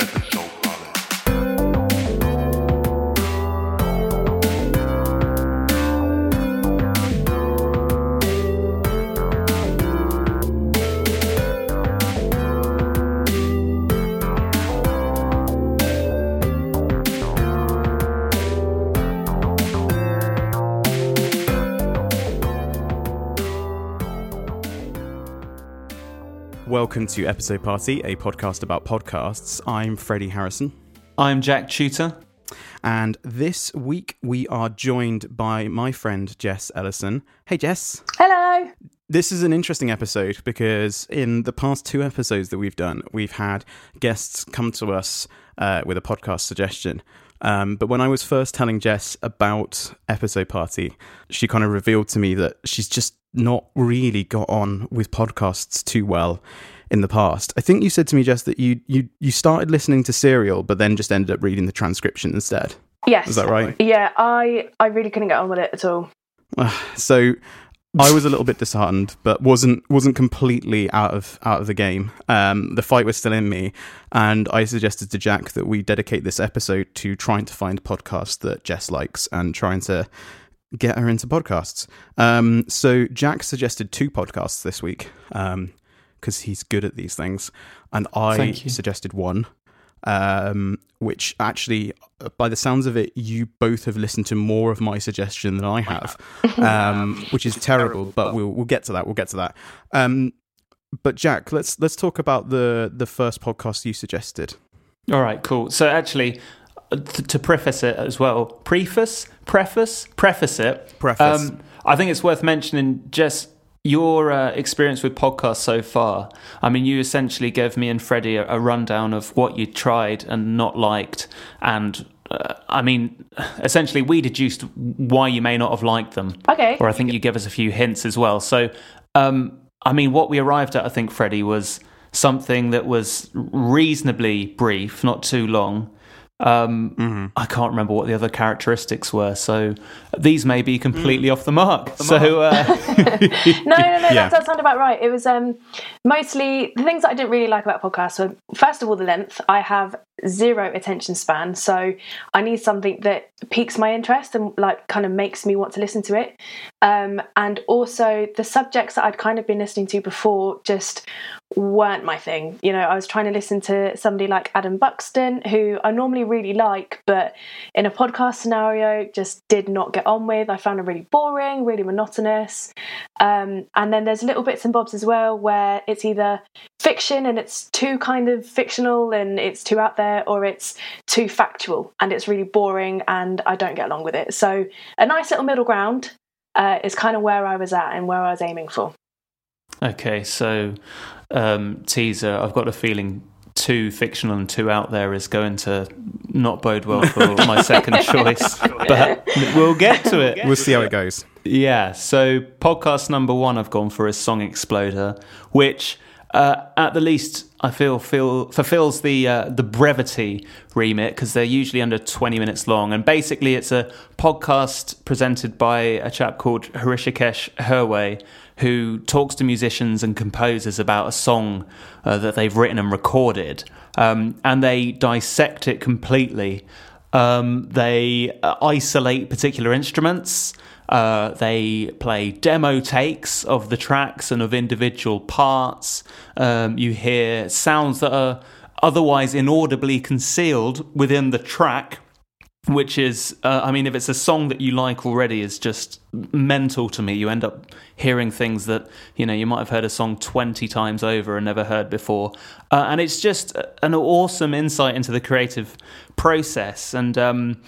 Pilot. Welcome to Episode Party, a podcast about podcasts. I'm Freddie Harrison, I'm Jack Tutor. and this week we are joined by my friend Jess Ellison. Hey, Jess. Hello. This is an interesting episode because in the past two episodes that we've done, we've had guests come to us uh, with a podcast suggestion. Um, but when I was first telling Jess about Episode Party, she kind of revealed to me that she's just not really got on with podcasts too well in the past. I think you said to me, Jess, that you you you started listening to Serial, but then just ended up reading the transcription instead. Yes. Is that right? Yeah, I I really couldn't get on with it at all. So I was a little bit disheartened, but wasn't wasn't completely out of out of the game. Um, the fight was still in me, and I suggested to Jack that we dedicate this episode to trying to find podcasts that Jess likes and trying to get her into podcasts. Um, so Jack suggested two podcasts this week because he's good at these things, and I suggested one. Um, which actually, uh, by the sounds of it, you both have listened to more of my suggestion than I have, um, which is terrible. But we'll we'll get to that. We'll get to that. Um, but Jack, let's let's talk about the the first podcast you suggested. All right, cool. So actually, uh, to preface it as well, preface, preface, preface it. Preface. Um, I think it's worth mentioning just your uh, experience with podcasts so far. I mean, you essentially gave me and Freddie a, a rundown of what you tried and not liked, and uh, I mean, essentially, we deduced why you may not have liked them. Okay. Or I think you gave us a few hints as well. So, um, I mean, what we arrived at, I think, Freddie, was something that was reasonably brief, not too long. Um, I can't remember what the other characteristics were, so these may be completely off the mark. so, uh, No, no, no. Yeah. That does sound about right. It was um, mostly the things that I didn't really like about podcasts were first of all the length. I have zero attention span, so I need something that piques my interest and like kind of makes me want to listen to it. Um, and also the subjects that I'd kind of been listening to before just weren't my thing. You know, I was trying to listen to somebody like Adam Buxton, who I normally really like, but in a podcast scenario, just did not get on with. I found it really boring, really monotonous. Um, and then there's little bits and bobs as well where it's either fiction and it's too kind of fictional and it's too out there, or it's too factual and it's really boring and I don't get along with it. So a nice little middle ground uh, is kind of where I was at and where I was aiming for. okay, so um, teaser. I've got a feeling too fictional and too out there is going to not bode well for my second choice, but we'll get to it. We'll see how it goes. Yeah, so podcast number one I've gone for is Song Exploder, which uh, at the least I feel feel fulfills the uh, the brevity remit because they're usually under twenty minutes long, and basically it's a podcast presented by a chap called Hrishikesh Hirway who talks to musicians and composers about a song uh, that they've written and recorded, um, and they dissect it completely. Um, they uh, isolate particular instruments. Uh, they play demo takes of the tracks and of individual parts. Um, you hear sounds that are otherwise inaudibly concealed within the track, which is, uh, I mean, if it's a song that you like already, is just mental to me. You end up hearing things that you know you might have heard a song twenty times over and never heard before, uh, and it's just an awesome insight into the creative process and. Um,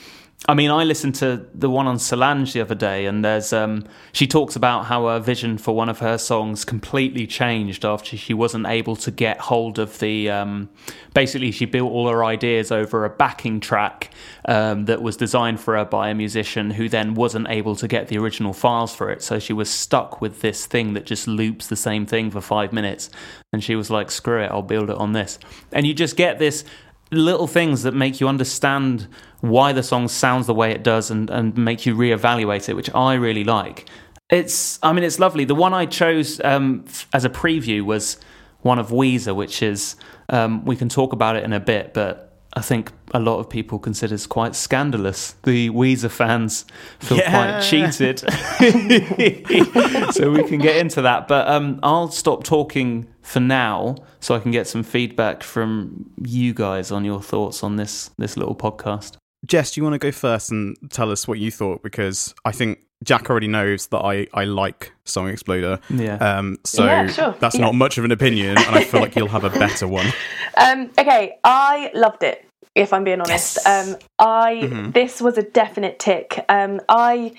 I mean, I listened to the one on Solange the other day, and there's um, she talks about how her vision for one of her songs completely changed after she wasn't able to get hold of the. Um, basically, she built all her ideas over a backing track um, that was designed for her by a musician who then wasn't able to get the original files for it. So she was stuck with this thing that just loops the same thing for five minutes, and she was like, "Screw it, I'll build it on this." And you just get this little things that make you understand why the song sounds the way it does and, and make you reevaluate it, which I really like. It's, I mean, it's lovely. The one I chose um, as a preview was one of Weezer, which is um, we can talk about it in a bit, but I think a lot of people consider it quite scandalous. The Weezer fans feel Yeah. quite cheated, so we can get into that. But um, I'll stop talking for now, so I can get some feedback from you guys on your thoughts on this this little podcast. Jess, do you want to go first and tell us what you thought? Because I think Jack already knows that I, I like Song Exploder. Yeah. Um, so Yeah, sure. that's Yeah. not much of an opinion, and I feel like you'll have a better one. Um, okay, I loved it. If I'm being honest, Yes. um, I Mhm. this was a definite tick. Um, I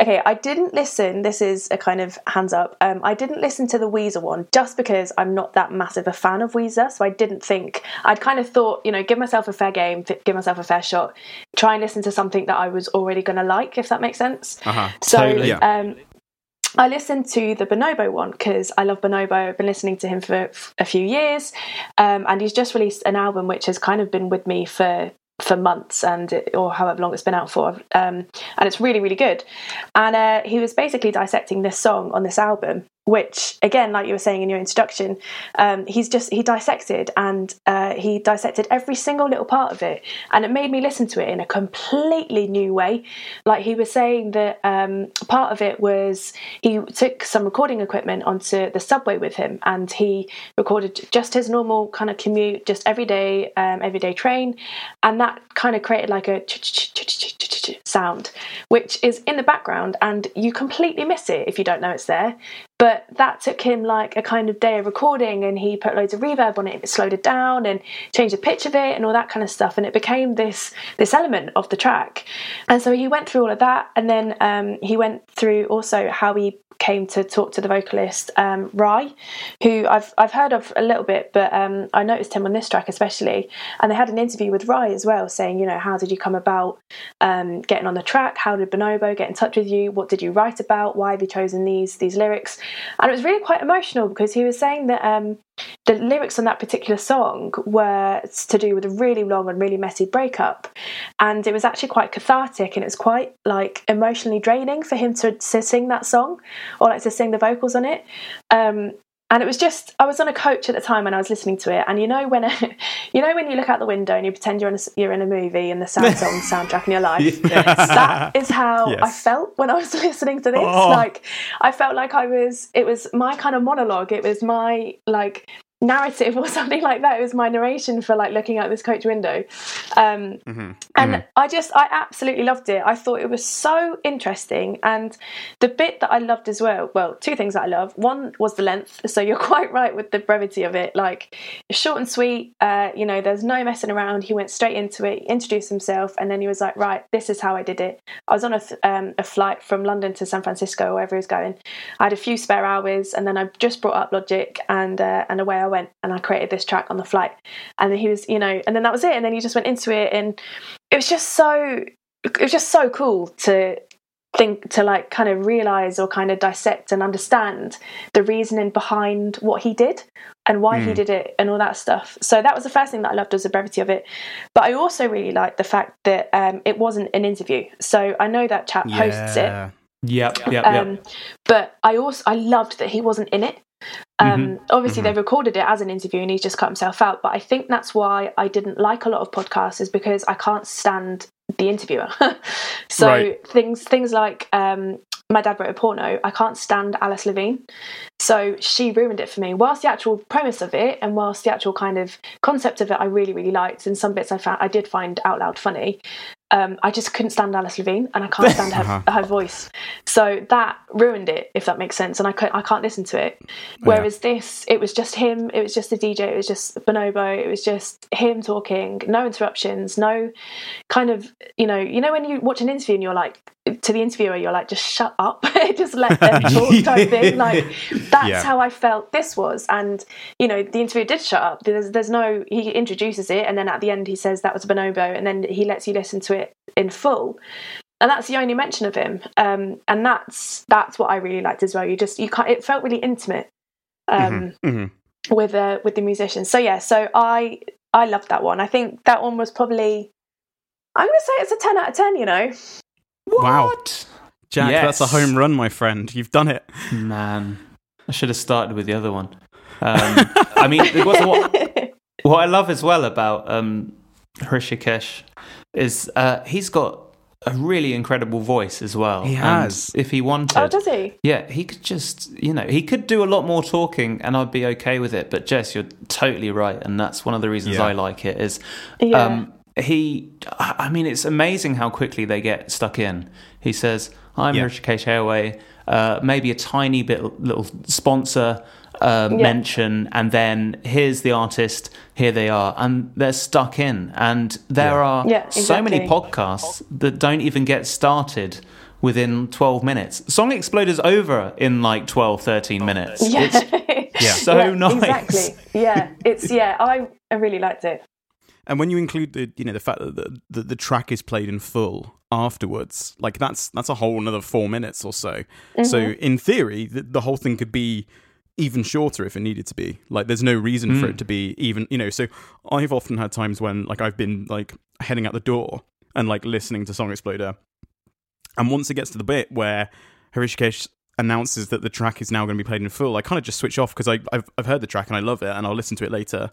okay, I didn't listen. This is a kind of hands up. Um, I didn't listen to the Weezer one just because I'm not that massive a fan of Weezer. So I didn't think I'd kind of thought, you know, give myself a fair game, give myself a fair shot, try and listen to something that I was already going to like, if that makes sense. Uh-huh. So Totally. Yeah. I listened to the Bonobo one because I love Bonobo. I've been listening to him for a few years, um, and he's just released an album which has kind of been with me for for months and or however long it's been out for, um, and it's really really good. And uh, he was basically dissecting this song on this album, which again, like you were saying in your introduction, um, he's just he dissected and uh, he dissected every single little part of it, and it made me listen to it in a completely new way. Like he was saying that um, part of it was he took some recording equipment onto the subway with him, and he recorded just his normal kind of commute, just everyday um, everyday train, and that kind of created like a sound, which is in the background, and you completely miss it if you don't know it's there. But that took him like a kind of day of recording, and he put loads of reverb on it, and slowed it down, and changed the pitch of it, and all that kind of stuff, and it became this this element of the track. And so he went through all of that, and then um, he went through also how he came to talk to the vocalist um, Rhye, who I've I've heard of a little bit, but um, I noticed him on this track especially. And they had an interview with Rhye as well, saying, you know, how did you come about um, getting on the track? How did Bonobo get in touch with you? What did you write about? Why have you chosen these these lyrics? And it was really quite emotional because he was saying that um, the lyrics on that particular song were to do with a really long and really messy breakup, and it was actually quite cathartic and it's quite like emotionally draining for him to, to sing that song or like to sing the vocals on it. Um, and it was just I was on a coach at the time when I was listening to it, and you know when you know when you look out the window and you pretend you're in a, you're in a movie and the sound's on the soundtrack in your life. That is how I felt when I was listening to this. Oh. Like I felt like I was it was my kind of monologue. It was my like narrative or something like that. It was my narration for like looking out this coach window. Um, Mhm. and I just, I absolutely loved it. I thought it was so interesting. And the bit that I loved as well, well, two things that I love. One was the length. So you're quite right with the brevity of it. Like, short and sweet. Uh, you know, there's no messing around. He went straight into it, introduced himself, and then he was like, right, this is how I did it. I was on a, th- um, a flight from London to San Francisco, wherever he was going. I had a few spare hours, and then I just brought up Logic, and uh, and away I went, and I created this track on the flight. And then he was, you know, and then that was it. And then he just went into it, and it was just so, it was just so cool to think to like kind of realize or kind of dissect and understand the reasoning behind what he did and why he Mm. did it and all that stuff. So that was the first thing that I loved was the brevity of it. But I also really liked the fact that um, it wasn't an interview. So I know that chap hosts it, Yeah. Yep, yep, yep. um, but I also I loved that he wasn't in it. Um, Obviously, Mhm. they recorded it as an interview, and he's just cut himself out. But I think that's why I didn't like a lot of podcasts, is because I can't stand the interviewer. so Right. things things like um, my dad wrote a porno. I can't stand Alice Levine, so she ruined it for me. Whilst the actual premise of it and whilst the actual kind of concept of it, I really really liked, and some bits I found I did find out loud funny. Um, I just couldn't stand Alice Levine, and I can't stand her, Uh-huh. her voice. So that ruined it, if that makes sense. And I can't, I can't listen to it. Whereas this, it was just him. It was just the DJ. It was just Bonobo. It was just him talking. No interruptions. No kind of you know you know when you watch an interview and you're like to the interviewer you're like just shut up just let them talk type thing like that's Yeah. how I felt this was and you know the interviewer did shut up there's there's no he introduces it and then at the end he says that was Bonobo and then he lets you listen to it in full and that's the only mention of him um, and that's that's what I really liked as well you just you can't it felt really intimate um, Mhm. with uh, with the musicians so yeah so I I loved that one I think that one was probably I'm gonna say it's a 10 out of 10 you know Wow. What? Jack, that's a home run, my friend. You've done it. Man, I should have started with the other one. Um, I mean, it wasn't what, what I love as well about um, Hrishikesh is uh, he's got a really incredible voice as well. He And has. if he wanted, oh, does he? yeah, he could just, you know, he could do a lot more talking and I'd be okay with it. But Jess, you're totally right. And that's one of the reasons Yeah. I like it is Yeah. um, he, I mean, it's amazing how quickly they get stuck in. He says, I'm Yeah. Hrishikesh Hirway, uh, maybe a tiny bit little sponsor uh, Yeah. mention, and then here's the artist, here they are, and they're stuck in. And there Yeah. are Yeah, so many podcasts that don't even get started within 12 minutes. Song Exploder's over in like 12, 13 minutes. Yeah. It's so nice. Exactly. Yeah. It's yeah. I I really liked it. And when you include the you know the fact that the, the, the track is played in full afterwards, like that's that's a whole another four minutes or so. So in theory, the, the whole thing could be even shorter if it needed to be. Like there's no reason for it to be even you know. So I've often had times when like I've been like heading out the door and like listening to Song Exploder, and once it gets to the bit where Hrishikesh announces that the track is now going to be played in full, I kind of just switch off because I've I've heard the track and I love it and I'll listen to it later.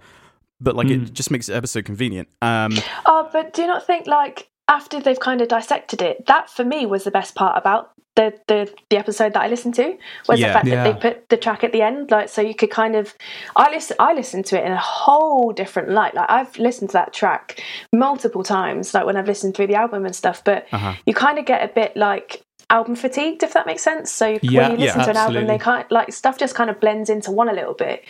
But like it just makes the episode convenient. Um, Oh, but do you not think like after they've kind of dissected it, that for me was the best part about the the, the episode that I listened to was Yeah. the fact Yeah. that they put the track at the end, like so you could kind of I listen I listened to it in a whole different light. Like I've listened to that track multiple times, like when I've listened through the album and stuff, but Uh-huh. you kind of get a bit like album fatigued if that makes sense. So Yeah, when you yeah, listen to an album they kind like stuff just kind of blends into one a little bit.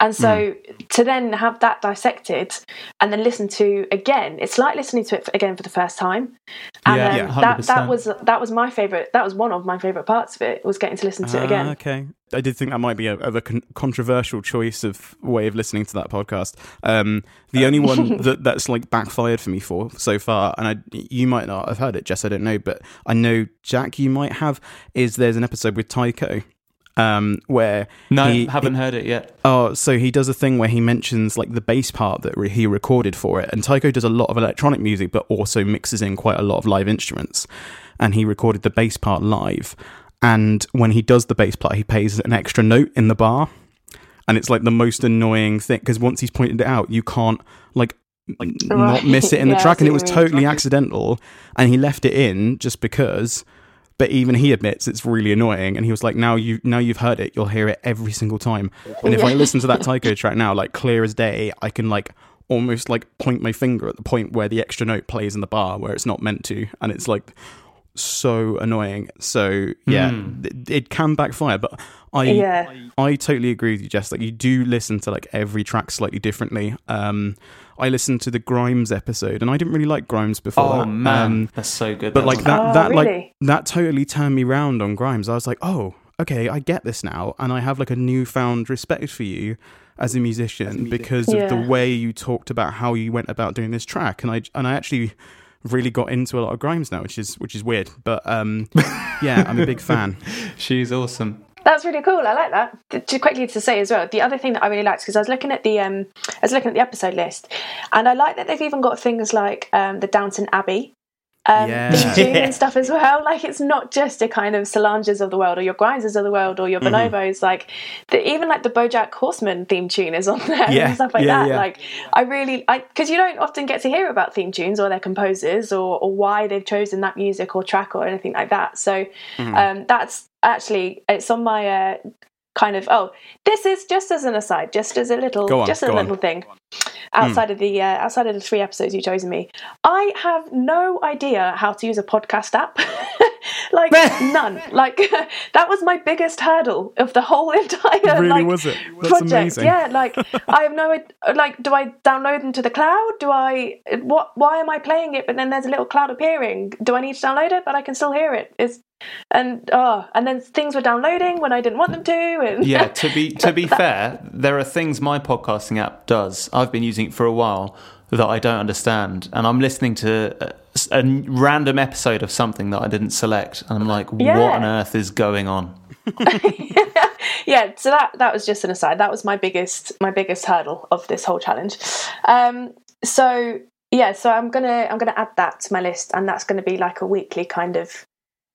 And so to then have that dissected and then listen to again it's like listening to it again for the first time. And Yeah, um, yeah, that 100%. that was that was my favorite that was one of my favorite parts of it was getting to listen to it Ah, again okay. I did think that might be a, of a con- controversial choice of way of listening to that podcast. Um, the only one that that's like backfired for me for so far, and I you might not have heard it, Jess. I don't know, but I know Jack, you might have. Is there's an episode with Tycho, um, where No, he, haven't heard it yet. Oh, so he does a thing where he mentions like the bass part that re- he recorded for it, and Tycho does a lot of electronic music, but also mixes in quite a lot of live instruments. And he recorded the bass part live, and when he does the bass part, he pays an extra note in the bar, and it's like the most annoying thing because once he's pointed it out, you can't like. n- Not miss it in the Yeah, I track, and it was totally accidental. And he left it in just because. But even he admits it's really annoying. And he was like now you now you've heard it you'll hear it every single time. And if i listen to that tycho track now like clear as day i can like almost like point my finger at the point where the extra note plays in the bar where it's not meant to. And it's like so annoying so yeah Hmm. it, it can backfire but i yeah I totally agree with you, Jess. Like you do listen to like every track slightly differently. Um, I listened to the Grimes episode, and I didn't really like Grimes before. Oh that. man, Um, that's so good. but like that, Oh, that like that totally turned me round on Grimes. I was like, oh, okay, I get this now, and I have like a newfound respect for you as a musician because of the way you talked about how you went about doing this track, and I and I actually really got into a lot of Grimes now, which is which is weird, but um, yeah, I'm a big fan. She's awesome. That's really cool. I like that. Th- To quickly to say as well, the other thing that I really liked because I was looking at the um, I was looking at the episode list, and I like that they've even got things like um, the Downton Abbey. Um, Yeah. and stuff as well. Like it's not just a kind of Solanges of the world or your Grimes's of the world or your Mm-hmm. Bonobos. Like the, even like the BoJack Horseman theme tune is on there Yeah, and stuff like yeah, that. Like I really, I because you don't often get to hear about theme tunes or their composers or or why they've chosen that music or track or anything like that. So Mm-hmm. um, that's actually it's on my uh, kind of oh this is just as an aside just as a little on, just a go on. Little thing. Outside of the uh, outside of the three episodes you've chosen me i have no idea how to use a podcast app. Like none. Like that was my biggest hurdle of the whole entire Really, like, was it? That's project. amazing. yeah like i have no like do i download them to the cloud? Do i what why am i playing it but then there's a little cloud appearing? Do i need to download it but i can still hear it? It's and oh and then things were downloading when i didn't want them to and Yeah, to be to be fair, there are things my podcasting app does. I've been using it for a while that I don't understand, and I'm listening to a, a random episode of something that I didn't select, and I'm like, Yeah. what on earth is going on? yeah so that that was just an aside that was my biggest my biggest hurdle of this whole challenge um so yeah so i'm gonna i'm gonna add that to my list and that's gonna be like a weekly kind of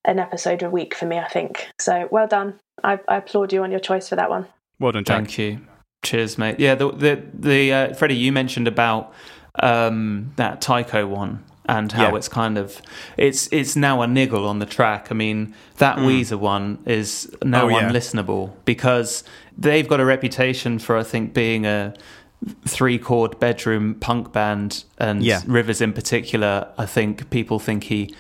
an episode a week for me i think so well done i, I applaud you on your choice for that one Well done, Jack. Thank you. Cheers, mate. Yeah, the the, the uh, Freddie, you mentioned about um, that Tycho one and how Yeah. it's kind of it's it's now a niggle on the track. I mean, that Weezer one is now Mm. Oh, yeah. unlistenable because they've got a reputation for I think being a three chord bedroom punk band and Yeah. Rivers in particular, I think people think he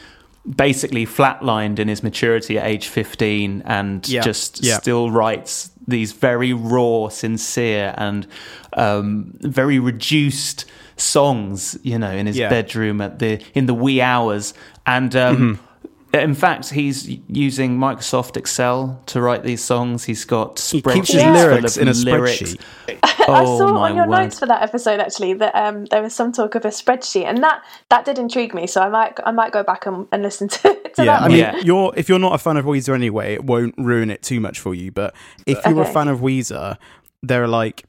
basically flatlined in his maturity at age 15 and Yeah. just Yeah. still writes these very raw, sincere, and um, very reduced songs, you know, in his Yeah. bedroom at the in the wee hours. And um, Mm-hmm. In fact, he's using Microsoft Excel to write these songs. He's got spreadsheets He spreadsheets keeps his lyrics full in a of lyrics. spreadsheet. I Oh, saw on your word. notes for that episode actually that um, there was some talk of a spreadsheet, and that that did intrigue me. So I might I might go back and, and listen to, to Yeah, that. I mean, Yeah. you're if you're not a fan of Weezer anyway, it won't ruin it too much for you. But if you're a fan of Weezer, they're like,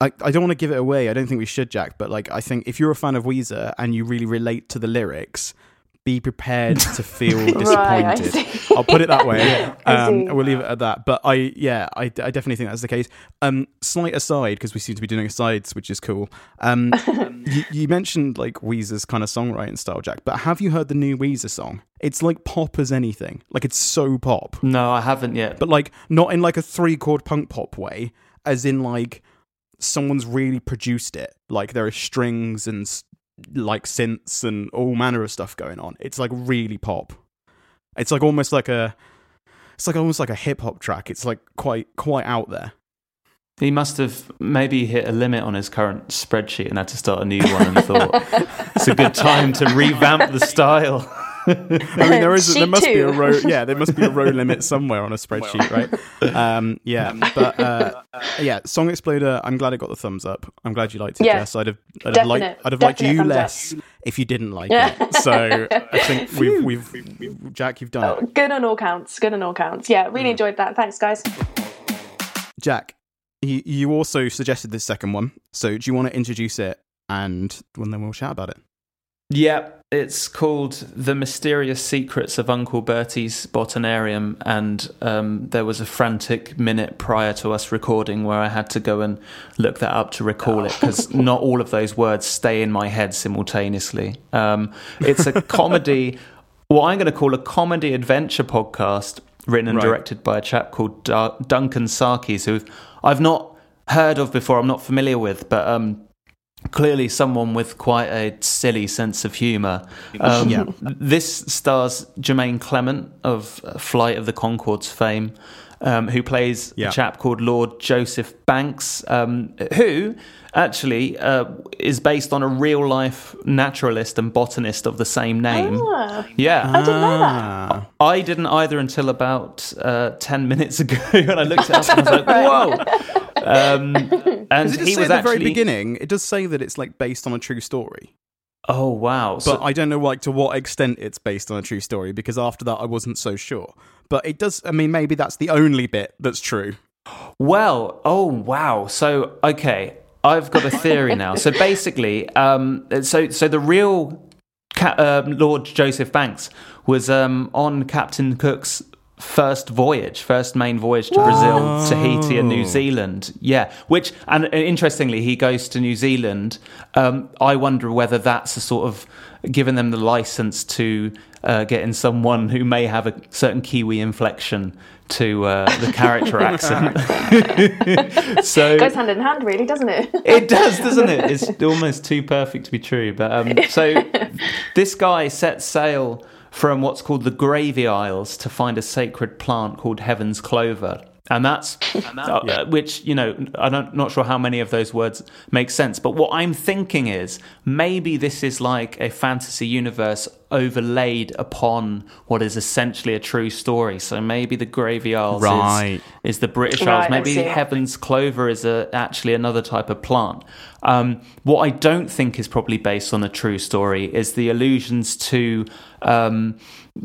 I, I don't want to give it away. I don't think we should, Jack. But like, I think if you're a fan of Weezer and you really relate to the lyrics, be prepared to feel disappointed. see. I'll put it that way. I Um, we'll leave it at that. But I, yeah, I, I definitely think that's the case. Um, slight aside, because we seem to be doing asides, which is cool. Um, you, you mentioned like Weezer's kind of songwriting style, Jack. But have you heard the new Weezer song? It's like pop as anything. Like it's so pop, No, I haven't yet. but like not in like a three chord punk pop way, as in like someone's really produced it. Like there are strings and s- like synths and all manner of stuff going on. It's like really pop. It's like almost like a it's like almost like a hip hop track. It's like quite quite out there. He must have maybe hit a limit on his current spreadsheet and had to start a new one and thought it's a good time to revamp the style. I mean, there is there Sheet must be a row. Yeah, there must be a row limit somewhere on a spreadsheet, right? Um, yeah, but uh, yeah, Song Exploder. I'm glad it got the thumbs up. I'm glad you liked it, Yeah. Jess. I'd have, I'd have liked, I'd have liked you thumbs up. less if you didn't like Yeah. it. So I think we've, we've, Jack, you've done it. Good on all counts. Good on all counts. Yeah, Mm. really enjoyed that. Thanks, guys. Jack, you, you also suggested this second one. So do you want to introduce it and well, then we'll chat about it? Yep, it's called The Mysterious Secrets of Uncle Bertie's Botanarium, and um, there was a frantic minute prior to us recording where I had to go and look that up to recall it because not all of those words stay in my head simultaneously. Um, it's a comedy, what I'm going to call a comedy adventure podcast written and Right. directed by a chap called Duncan Sarkies, who I've not heard of before, I'm not familiar with, but. Um, clearly someone with quite a silly sense of humour. Um, Yeah. This stars Jermaine Clement of uh, Flight of the Conchords fame, um, who plays Yeah. a chap called Lord Joseph Banks, um, who actually uh, is based on a real life naturalist and botanist of the same name. Ah, Yeah. I didn't know that. Ah. I didn't either until about uh, 10 minutes ago when I looked at it up and I was like, whoa. Um, and Does it just he say was at the very beginning? It does say that it's like based on a true story. Oh, wow. but So, I don't know like to what extent it's based on a true story because after that I wasn't so sure. But it does. I mean, maybe that's the only bit that's true. well, oh, wow. So, okay. I've got a theory now. So basically, um, so so the real Ca- um, Lord Joseph Banks was um, on Captain Cook's first voyage, first main voyage to Brazil, Tahiti, and New Zealand. Yeah, which and interestingly, he goes to New Zealand. Um, I wonder whether that's a sort of given them the license to uh, get in someone who may have a certain Kiwi inflection to uh, the character accent. so Goes hand in hand, really, doesn't it? it does, doesn't it? It's almost too perfect to be true. But um, so this guy sets sail from what's called the Gravy Isles to find a sacred plant called Heaven's Clover. And that's, uh, which, you know, I'm not, not sure how many of those words make sense. But what I'm thinking is maybe this is like a fantasy universe overlaid upon what is essentially a true story. So maybe the Gravy Isles is- Right. is, the British Right, Isles. Maybe see. Heaven's Clover is a, actually another type of plant. Um, what I don't think is probably based on a true story is the allusions to um,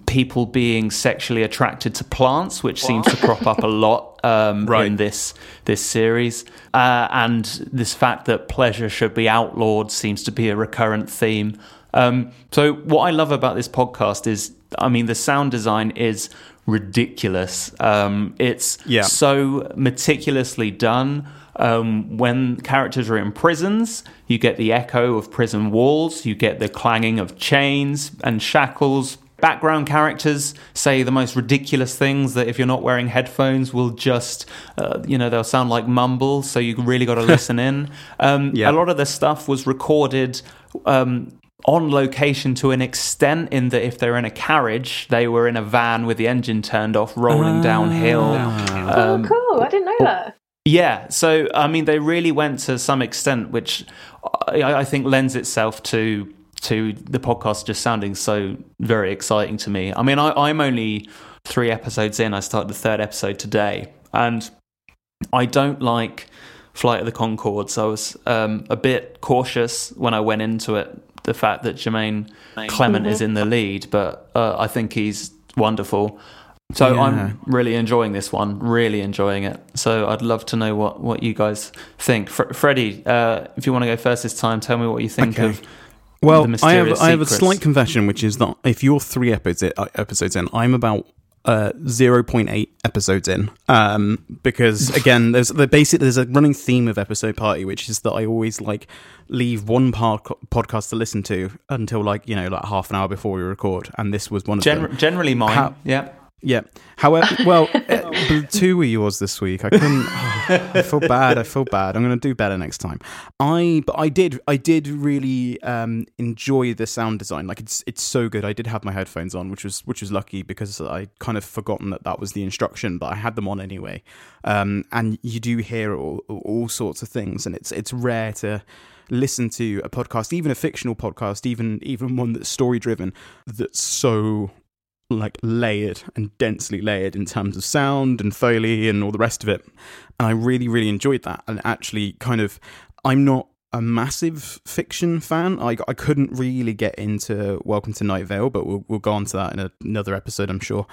people being sexually attracted to plants, which seems to crop up a lot um, Right. in this this series, uh, and this fact that pleasure should be outlawed seems to be a recurrent theme. Um, so, what I love about this podcast is, I mean, the sound design is ridiculous. Um, it's Yeah. so meticulously done. Um, when characters are in prisons, you get the echo of prison walls, you get the clanging of chains and shackles. Background characters say the most ridiculous things that if you're not wearing headphones will just, uh, you know, they'll sound like mumbles. So you really got to listen in. Um, Yeah. A lot of the stuff was recorded um, on location to an extent in that if they're in a carriage, they were in a van with the engine turned off, rolling downhill. Um, oh, cool! I didn't know that. yeah, so I mean, they really went to some extent, which I, I think lends itself to to the podcast just sounding so very exciting to me. I mean, I, I'm only three episodes in. I started the third episode today, and I don't like Flight of the Conchords. I was um, a bit cautious when I went into it. The fact that Jermaine Clement is in the lead, but uh, I think he's wonderful. So Yeah. I'm really enjoying this one, really enjoying it. So I'd love to know what, what you guys think. Fr- Freddie, uh, if you want to go first this time, tell me what you think Okay. of Well, I have I have a slight confession, which is that if you're three episodes uh, episodes in, I'm about uh, zero point eight episodes in. Um, because again, there's the basic there's a running theme of episode party, which is that I always like leave one part podcast to listen to until like you know like half an hour before we record, and this was one of them. Generally mine. How- yeah. Yeah. However, well, uh, two were yours this week. I couldn't. oh, I feel bad. I feel bad. I'm going to do better next time. I, but I did. I did really um, enjoy the sound design. Like it's it's so good. I did have my headphones on, which was which was lucky because I kind of forgotten that that was the instruction, but I had them on anyway. Um, and you do hear all all sorts of things, and it's it's rare to listen to a podcast, even a fictional podcast, even even one that's story driven, that's so like layered and densely layered in terms of sound and foley and all the rest of it. And I really, really enjoyed that. And actually, kind of, I'm not a massive fiction fan. I, I couldn't really get into Welcome to Night Vale, but we'll, we'll go on to that in a, another episode, I'm sure.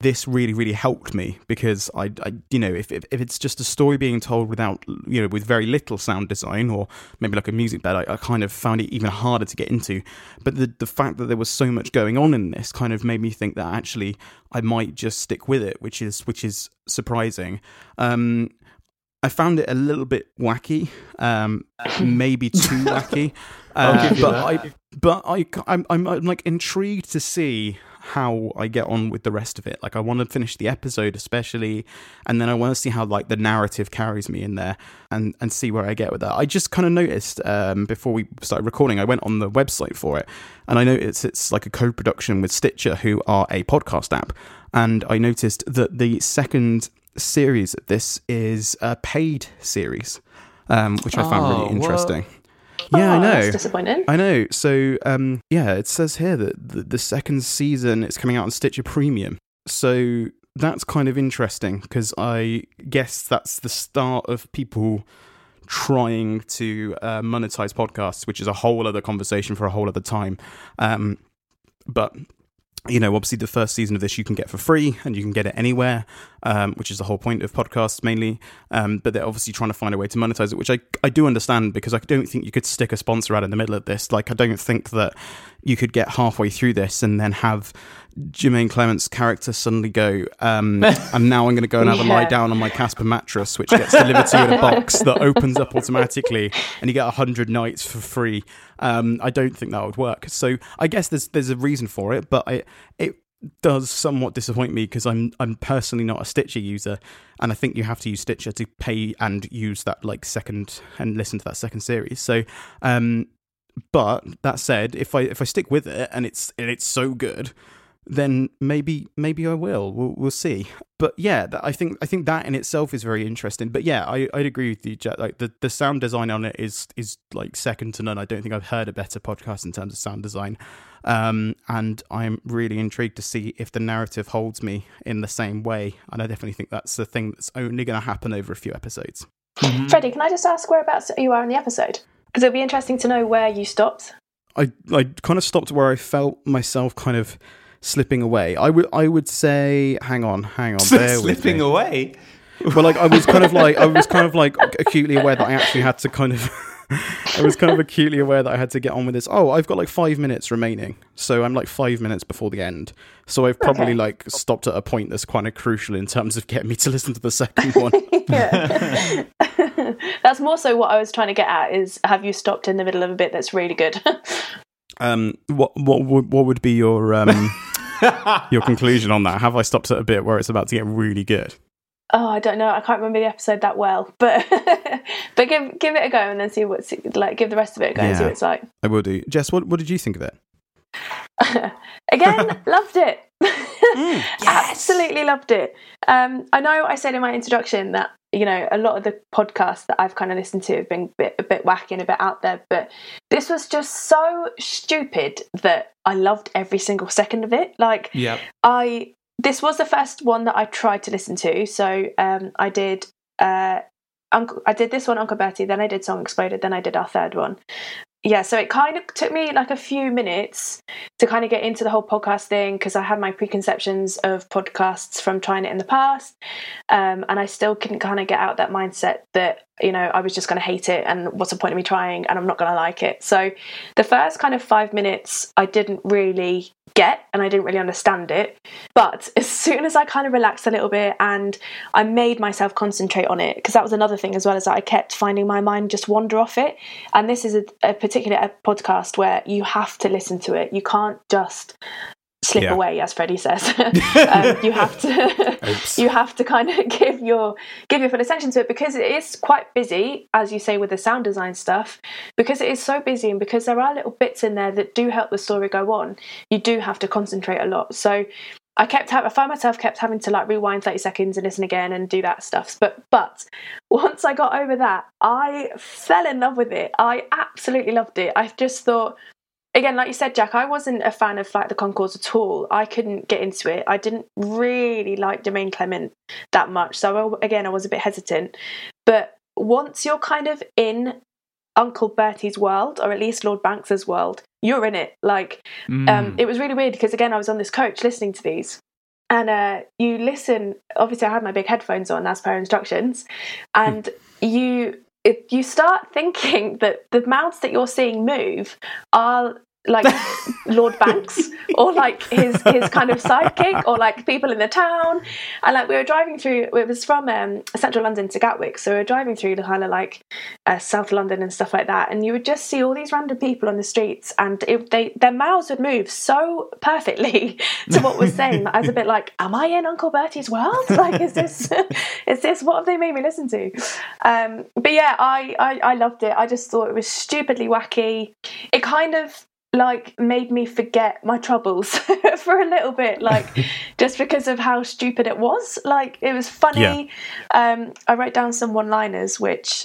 This really, really helped me because I, I you know, if, if, if it's just a story being told without, you know, with very little sound design or maybe like a music bed, I, I kind of found it even harder to get into. But the, the fact that there was so much going on in this kind of made me think that actually I might just stick with it, which is, which is surprising. Um, I found it a little bit wacky, um, maybe too wacky. Uh, but. I, but I, I'm, I'm, I'm like intrigued to see how I get on with the rest of it. Like, I want to finish the episode, especially, and then I want to see how like the narrative carries me in there, and and see where I get with that. I just kind of noticed um, before we started recording, I went on the website for it, and I noticed it's like a co-production with Stitcher, who are a podcast app, and I noticed that the second series of this is a paid series, um, which I found Oh, really what? interesting. Yeah, I Oh, know. That's disappointing. I know. So, um, yeah, it says here that the, the second season is coming out on Stitcher Premium. So that's kind of interesting because I guess that's the start of people trying to uh, monetize podcasts, which is a whole other conversation for a whole other time. Um, but you know, obviously, the first season of this you can get for free, and you can get it anywhere, um, which is the whole point of podcasts mainly. Um, but they're obviously trying to find a way to monetize it, which I I do understand because I don't think you could stick a sponsor out in the middle of this. Like, I don't think that you could get halfway through this and then have Jermaine Clement's character suddenly go, um, and now I'm going to go and have a lie down on my Casper mattress, which gets delivered to you in a box that opens up automatically, and you get hundred nights for free. Um, I don't think that would work. So I guess there's there's a reason for it, but I it does somewhat disappoint me because I'm I'm personally not a Stitcher user, and I think you have to use Stitcher to pay and use that like second and listen to that second series. So, um, but that said, if I if I stick with it and it's and it's so good, then maybe maybe I will. We'll, we'll see. But yeah, that, I think I think that in itself is very interesting. But yeah, I I'd agree with you, Jack. Like the, the sound design on it is is like second to none. I don't think I've heard a better podcast in terms of sound design. Um, and I'm really intrigued to see if the narrative holds me in the same way. And I definitely think that's the thing that's only going to happen over a few episodes. Freddie, can I just ask whereabouts you are in the episode? Because it'll be interesting to know where you stopped. I I kind of stopped where I felt myself kind of slipping away. I would I would say, hang on, hang on, bear with Slipping me. away. Well, like I was kind of like I was kind of like acutely aware that I actually had to kind of I was kind of acutely aware that I had to get on with this. Oh, I've got like five minutes remaining, so I'm like five minutes before the end. So I've probably Okay. like stopped at a point that's kind of crucial in terms of getting me to listen to the second one. yeah. that's more so what I was trying to get at is have you stopped in the middle of a bit that's really good? um, what what would what would be your um your conclusion on that? Have I stopped at a bit where it's about to get really good? oh, I don't know. I can't remember the episode that well, but but give give it a go and then see what's like. Give the rest of it a go and see Yeah. what it's like. I will do. Jess, what what did you think of it? Again, loved it. Absolutely loved it. Um, I know I said in my introduction that you know a lot of the podcasts that I've kind of listened to have been a bit, a bit wacky and a bit out there, but this was just so stupid that I loved every single second of it. Like Yep. I this was the first one that I tried to listen to. So um, I did uh, Uncle, I did this one, Uncle Bertie. Then I did Song Exploded. Then I did our third one. Yeah, so it kind of took me like a few minutes to kind of get into the whole podcast thing because I had my preconceptions of podcasts from trying it in the past, um, and I still couldn't kind of get out that mindset that you know I was just going to hate it and what's the point of me trying and I'm not going to like it. So the first kind of five minutes I didn't really get and I didn't really understand it, but as soon as I kind of relaxed a little bit and I made myself concentrate on it because that was another thing as well as I kept finding my mind just wander off it. And this is a, a particular podcast where you have to listen to it. You can't just slip Yeah. away, as Freddie says. um, you have to you have to kind of give your give your full attention to it because it is quite busy, as you say with the sound design stuff. Because it is so busy and because there are little bits in there that do help the story go on, you do have to concentrate a lot. So I kept ha- I found myself kept having to like rewind 30 seconds and listen again and do that stuff. But but once I got over that, I fell in love with it. I absolutely loved it. I just thought again, like you said, Jack, I wasn't a fan of like the Conchords at all. I couldn't get into it. I didn't really like Jermaine Clement that much. So I- again, I was a bit hesitant. But once you're kind of in Uncle Bertie's world, or at least Lord Banks's world, you're in it. Like Mm. um, it was really weird because again I was on this coach listening to these and uh, you listen obviously I had my big headphones on as per instructions and you it, you start thinking that the mouths that you're seeing move are like Lord Banks or like his his kind of sidekick or like people in the town. And like we were driving through it was from um, central London to Gatwick. So we were driving through the kind of like uh, South London and stuff like that. And you would just see all these random people on the streets. And it, they their mouths would move so perfectly to what was saying I was a bit like am I in Uncle Bertie's world? Like is this is this what have they made me listen to? Um, but yeah I, I I loved it. I just thought it was stupidly wacky. It kind of like made me forget my troubles for a little bit like just because of how stupid it was. Like it was funny. Um i wrote down some one liners which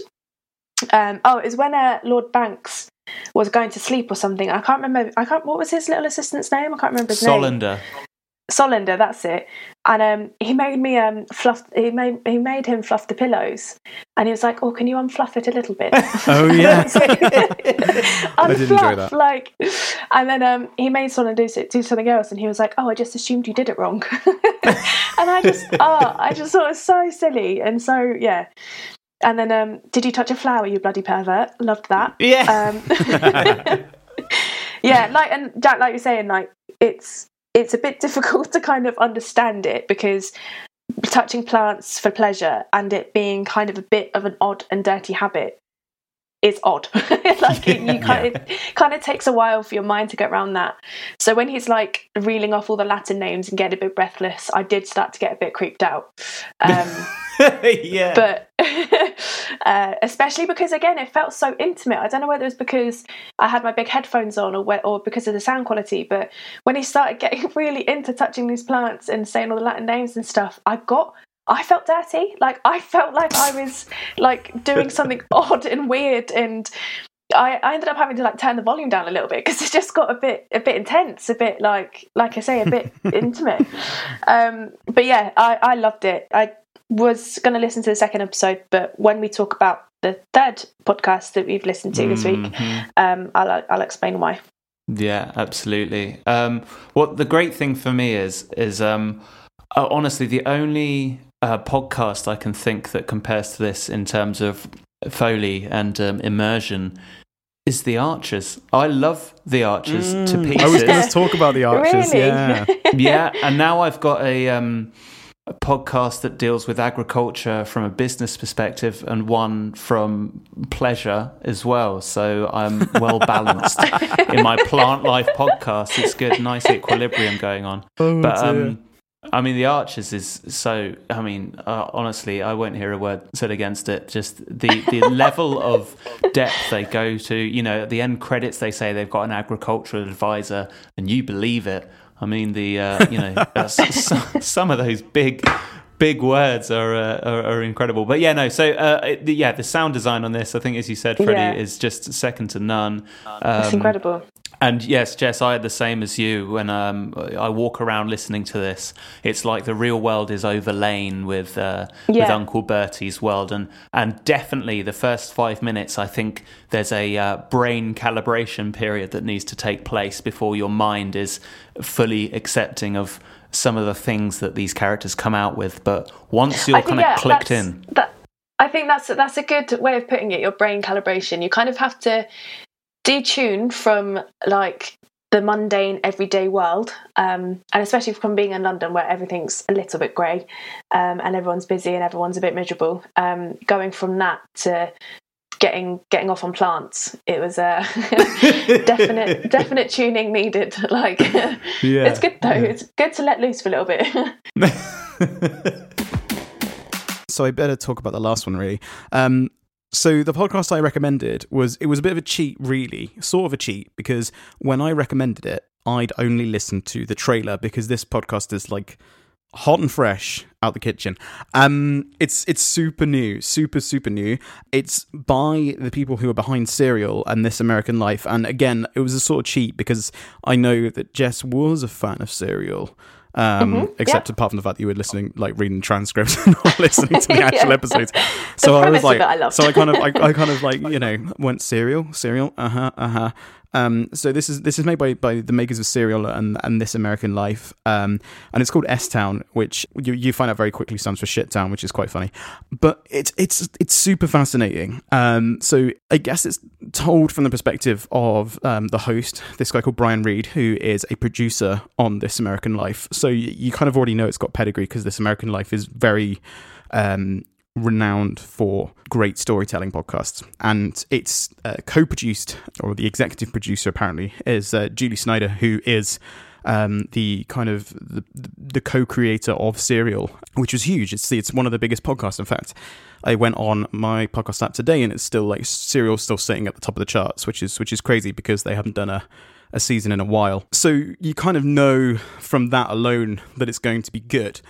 um oh it was when uh, lord banks was going to sleep or something. I can't remember i can't what was his little assistant's name? I can't remember his name Solander. That's it. And um, he made me um, fluff. He made he made him fluff the pillows, and he was like, "Oh, can you unfluff it a little bit?" Oh yeah. unfluff, enjoy that. like. And then um, he made Solander do, do something else, and he was like, "Oh, I just assumed you did it wrong." and I just, oh, I just thought it was so silly and so yeah. And then, um, did you touch a flower, you bloody pervert? Loved that. Yeah. Um, yeah, like and Jack, like you're saying, like it's it's a bit difficult to kind of understand it because touching plants for pleasure and it being kind of a bit of an odd and dirty habit is odd. like it, you kind of, kind of takes a while for your mind to get around that. So when he's like reeling off all the Latin names and getting a bit breathless, I did start to get a bit creeped out. Um, yeah. but uh, especially because again it felt so intimate i don't know whether it was because i had my big headphones on or, whe- or because of the sound quality but when he started getting really into touching these plants and saying all the latin names and stuff i got i felt dirty like i felt like i was like doing something odd and weird and I, I ended up having to like turn the volume down a little bit because it just got a bit a bit intense, a bit like like I say, a bit intimate. Um, but yeah, I, I loved it. I was going to listen to the second episode, but when we talk about the third podcast that we've listened to this week, Mhm. um, I'll I'll explain why. Yeah, absolutely. Um, what the great thing for me is is um, uh, honestly the only uh, podcast I can think that compares to this in terms of foley and um, immersion is the Archers. I love the Archers to Mm, pieces. I was going to talk about the Archers. really? Yeah. yeah, and now I've got a, um, a podcast that deals with agriculture from a business perspective and one from pleasure as well. So I'm well balanced in my plant life podcast. It's good, nice equilibrium going on. Oh, But um, I mean, the Archers is so. I mean, uh, honestly, I won't hear a word said against it. Just the the level of depth they go to. You know, at the end credits, they say they've got an agricultural advisor, and you believe it. I mean, the uh, you know uh, s- s- some of those big. Big words are, uh, are are incredible, but yeah, no. So uh, it, the, yeah, the sound design on this, I think, as you said, Freddie, Yeah. is just second to none. it's Um, incredible. And yes, Jess, I had the same as you when um, I walk around listening to this. It's like the real world is overlain with uh, with Uncle Bertie's world, and and definitely the first five minutes. I think there's a uh, brain calibration period that needs to take place before your mind is fully accepting of some of the things that these characters come out with. But once you're think, kind of yeah, clicked in, That, I think that's that's a good way of putting it. Your brain calibration. You kind of have to detune from like the mundane everyday world, um, and especially from being in London where everything's a little bit grey um, and everyone's busy and everyone's a bit miserable. Um, going from that to getting getting off on plants, it was a definite definite tuning needed. Like, it's good though. It's good to let loose for a little bit. so I better talk about the last one really. Um, so the podcast I recommended was it was a bit of a cheat, really, sort of a cheat, because when I recommended it, I'd only listened to the trailer because this podcast is like hot and fresh out the kitchen. Um, it's it's super new, super super new. It's by the people who are behind Serial and This American Life, and again, it was a sort of cheat because I know that Jess was a fan of Serial. Um, Mhm, except apart from the fact that you were listening, like reading transcripts and not listening to the actual Yeah. episodes. So I was like, I so I kind of, I, I kind of like, you know, went Serial, Serial, uh huh, uh huh. Um, so this is this is made by, by the makers of Serial and and This American Life, um, and it's called S Town, which you, you find out very quickly stands for Shit Town, which is quite funny. But it's it's it's super fascinating. Um, so I guess it's told from the perspective of um, the host, this guy called Brian Reed, who is a producer on This American Life. So you, you kind of already know it's got pedigree because This American Life is very um, renowned for great storytelling podcasts. And it's uh, co produced, or the executive producer apparently, is uh, Julie Snyder, who is. Um, the kind of the, the co-creator of Serial, which was huge. It's it's one of the biggest podcasts. In fact, I went on my podcast app today, and it's still like Serial's still sitting at the top of the charts, which is which is crazy because they haven't done a a season in a while. So you kind of know from that alone that it's going to be good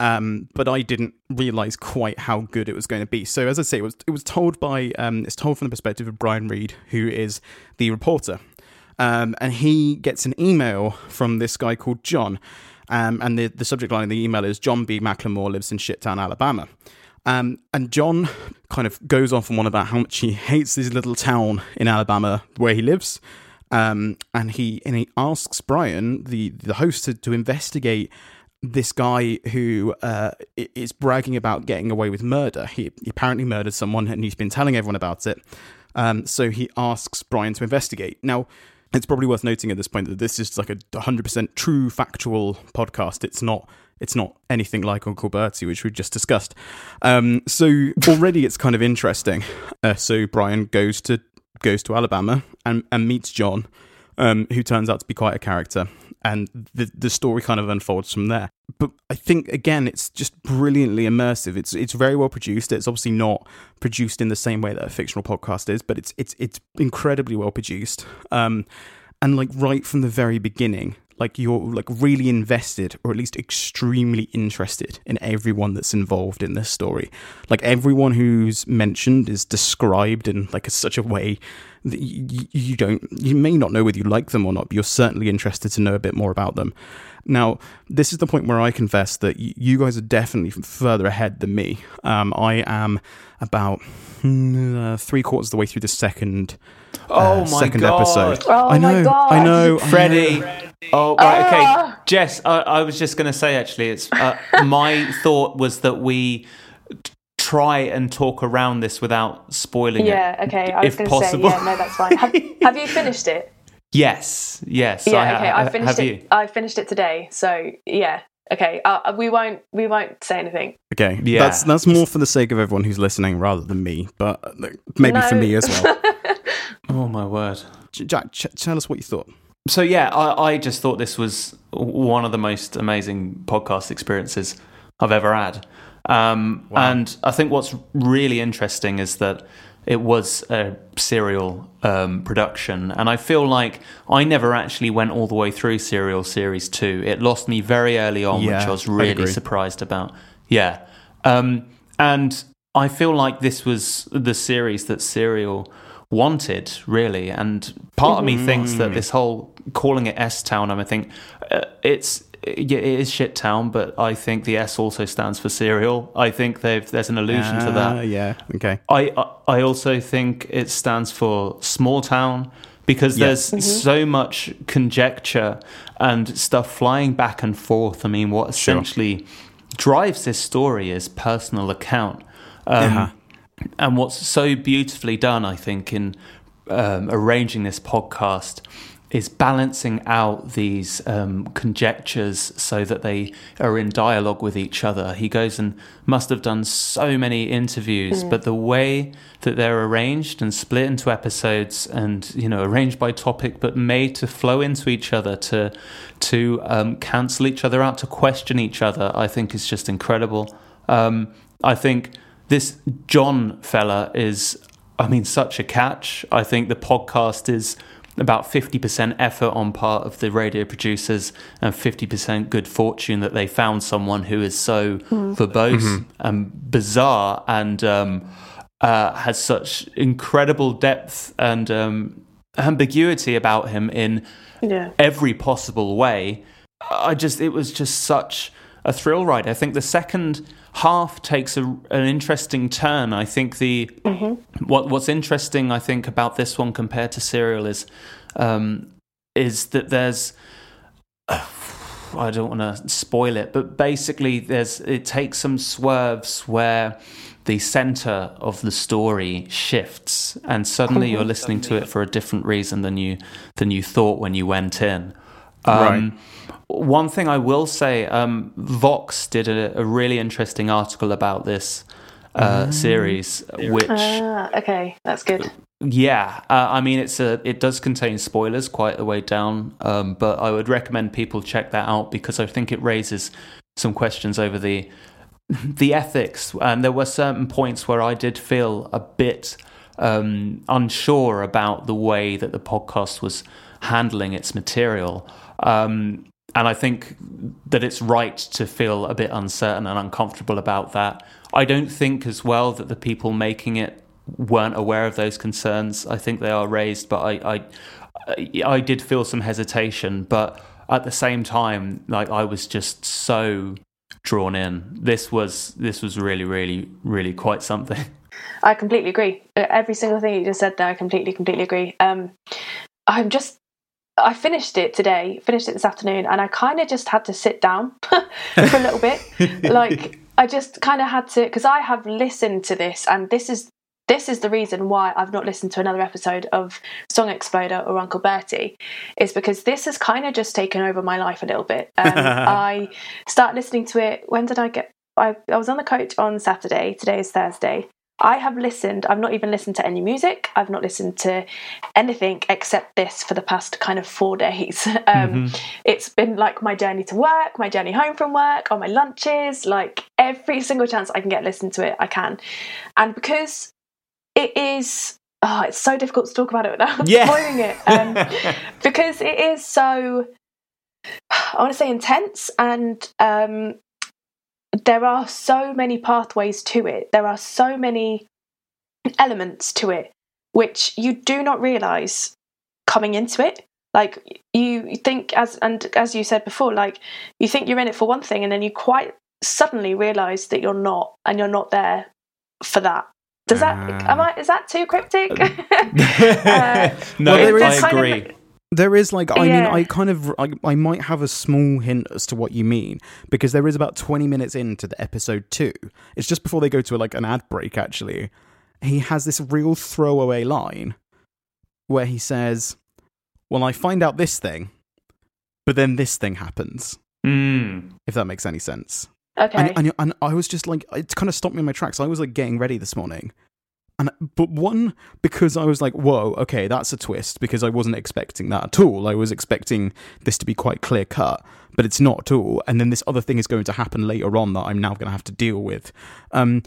um, but I didn't realize quite how good it was going to be. So as I say, it was it was told by um, it's told from the perspective of Brian Reed, who is the reporter, um, and he gets an email from this guy called John, um, and the the subject line of the email is John B. McLemore lives in Shittown, Alabama. Um, and John kind of goes off on one about how much he hates this little town in Alabama where he lives. Um, and he and he asks Brian, the the host, to, to investigate this guy who uh, is bragging about getting away with murder. He, he apparently murdered someone, and he's been telling everyone about it. Um, so he asks Brian to investigate. Now, it's probably worth noting at this point that this is like a 100% true factual podcast. It's not. It's not anything like Uncle Bertie, which we just discussed. Um, so already it's kind of interesting. Uh, so Brian goes to goes to Alabama and, and meets John, um, who turns out to be quite a character, and the the story kind of unfolds from there. But I think again, it's just brilliantly immersive. It's it's very well produced. It's obviously not produced in the same way that a fictional podcast is, but it's it's it's incredibly well produced. Um, and like right from the very beginning, like you're like really invested or at least extremely interested in everyone that's involved in this story. Like everyone who's mentioned is described in like a, such a way that you, you don't you may not know whether you like them or not, but you're certainly interested to know a bit more about them. Now, this is the point where I confess that y- you guys are definitely further ahead than me. Um, I am about hmm, uh, three quarters of the way through the second Oh uh, my second God. episode. Oh I my know, God. I know, I know. Freddie. Oh, right, okay. Ah. Jess, I, I was just going to say actually, it's uh, my thought was that we t- try and talk around this without spoiling it. Yeah, okay. I was going to say, yeah, no, that's fine. Have, have you finished it? Yes, yes. Yeah, ha- okay. I finished have it. you? I finished it today. So yeah, okay. Uh, we won't. We won't say anything. Okay, Yeah. that's that's more for the sake of everyone who's listening rather than me, but uh, maybe for me as well. Oh my word. Jack, ch- tell us what you thought. So yeah, I, I just thought this was one of the most amazing podcast experiences I've ever had. Um, And I think what's really interesting is that it was a serial um, production, and I feel like I never actually went all the way through Serial Series Two. It lost me very early on, Yeah, which I was really agree. surprised about. Yeah, um, and I feel like this was the series that Serial wanted, really. And part of me thinks that this whole calling it S Town, I think uh, it's yeah, it is shit town, but I think the S also stands for Serial. I think they've there's an allusion to Ah, that. Yeah. Okay. I I I also think it stands for small town because Yeah. there's so much conjecture and stuff flying back and forth. I mean, what essentially drives this story is personal account. Um. And what's so beautifully done, I think, in um, arranging this podcast is balancing out these um, conjectures so that they are in dialogue with each other. He goes and must have done so many interviews, but the way that they're arranged and split into episodes and you know arranged by topic, but made to flow into each other, to to um, cancel each other out, to question each other, I think is just incredible. Um, I think this John fella is, I mean, such a catch. I think the podcast is about 50% effort on part of the radio producers and 50% good fortune that they found someone who is so verbose and bizarre and um, uh, has such incredible depth and um, ambiguity about him in Yeah. every possible way. I just it was just such a thrill ride. I think the second half takes a, an interesting turn. I think the what what's interesting I think about this one compared to Serial is um, is that there's I don't want to spoil it, but basically there's it takes some swerves where the center of the story shifts and suddenly you're listening to it for a different reason than you than you thought when you went in. Um, One thing I will say, um, Vox did a, a really interesting article about this uh, series, which Ah, okay, that's good. yeah, uh, I mean it's a it does contain spoilers quite the way down, um, but I would recommend people check that out because I think it raises some questions over the the ethics. And there were certain points where I did feel a bit um, unsure about the way that the podcast was handling its material. Um, and I think that it's right to feel a bit uncertain and uncomfortable about that. I don't think as well that the people making it weren't aware of those concerns. I think they are raised, but I, I, I, did feel some hesitation. But at the same time, like I was just so drawn in. This was this was really, really, really quite something. I completely agree. Uh, Every single thing you just said there, I completely, completely agree. Um, I'm just, I finished it today, finished it this afternoon, and I kind of just had to sit down for a little bit. like, I just kind of had to, because I have listened to this, and this is. This is the reason why I've not listened to another episode of Song Exploder or Uncle Bertie, is because this has kind of just taken over my life a little bit. Um, I start listening to it. When did I get? I, I was on the coach on Saturday. Today is Thursday. I have listened, I've not even listened to any music. I've not listened to anything except this for the past kind of four days. Um, It's been like my journey to work, my journey home from work, on my lunches, like every single chance I can get listened to it, I can. And because it is, oh, it's so difficult to talk about it without Yeah. spoiling it. Um, because it is so, I want to say intense and um, there are so many pathways to it. There are so many elements to it which you do not realize coming into it. Like you think as and as you said before, like you think you're in it for one thing and then you quite suddenly realize that you're not and you're not there for that. Does that Ah. am I is that too cryptic? Uh, no, Well, I agree. There is like I mean I kind of I, I might have a small hint as to what you mean because there is about 20 minutes into the episode 2. It's just before they go to like an ad break actually. He has this real throwaway line where he says, "Well, I find out this thing, but then this thing happens." Mm. If that makes any sense. Okay. And, and and I was just like it kind of stopped me in my tracks. I was like getting ready this morning. And but one because I was like, whoa, okay, that's a twist because I wasn't expecting that at all. I was expecting this to be quite clear cut, but it's not at all. And then this other thing is going to happen later on that I'm now going to have to deal with. Um,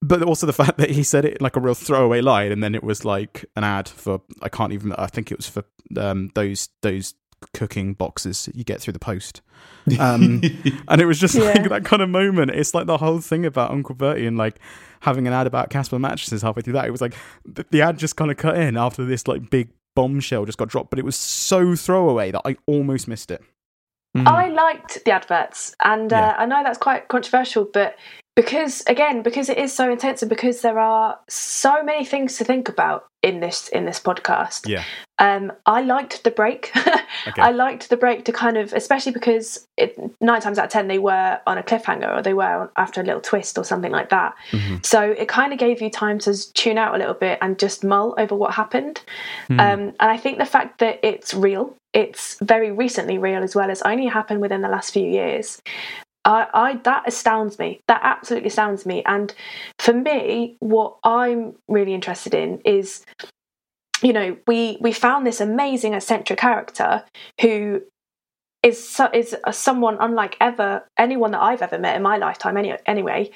but also the fact that he said it like a real throwaway line, and then it was like an ad for I can't even. I think it was for um, those those cooking boxes you get through the post. Um, and it was just like that kind of moment. It's like the whole thing about Uncle Bertie and like having an ad about Casper mattresses halfway through that. It was like the, the ad just kind of cut in after this like big bombshell just got dropped, but it was so throwaway that I almost missed it. Mm. I liked the adverts, and uh, Yeah. I know that's quite controversial, but because again, because it is so intense, and because there are so many things to think about in this in this podcast, Yeah. um, I liked the break. Okay. I liked the break to kind of, especially because it, nine times out of ten they were on a cliffhanger or they were after a little twist or something like that. Mhm. So it kind of gave you time to tune out a little bit and just mull over what happened. Mm. Um, and I think the fact that it's real, it's very recently real as well. It's only happened within the last few years. I, I that astounds me. That absolutely astounds me. And for me, what I'm really interested in is, you know, we we found this amazing eccentric character who is so, is a, someone unlike ever anyone that I've ever met in my lifetime. Any, anyway,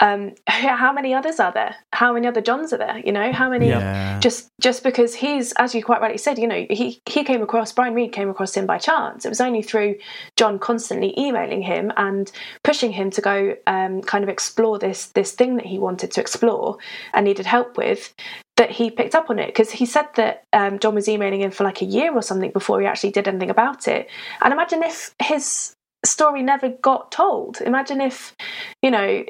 um, how many others are there? How many other Johns are there? You know, how many? Yeah. just just because he's as you quite rightly said you know he he came across brian reed came across him by chance it was only through john constantly emailing him and pushing him to go um, kind of explore this this thing that he wanted to explore and needed help with that he picked up on it because he said that um, john was emailing him for like a year or something before he actually did anything about it and imagine if his story never got told imagine if you know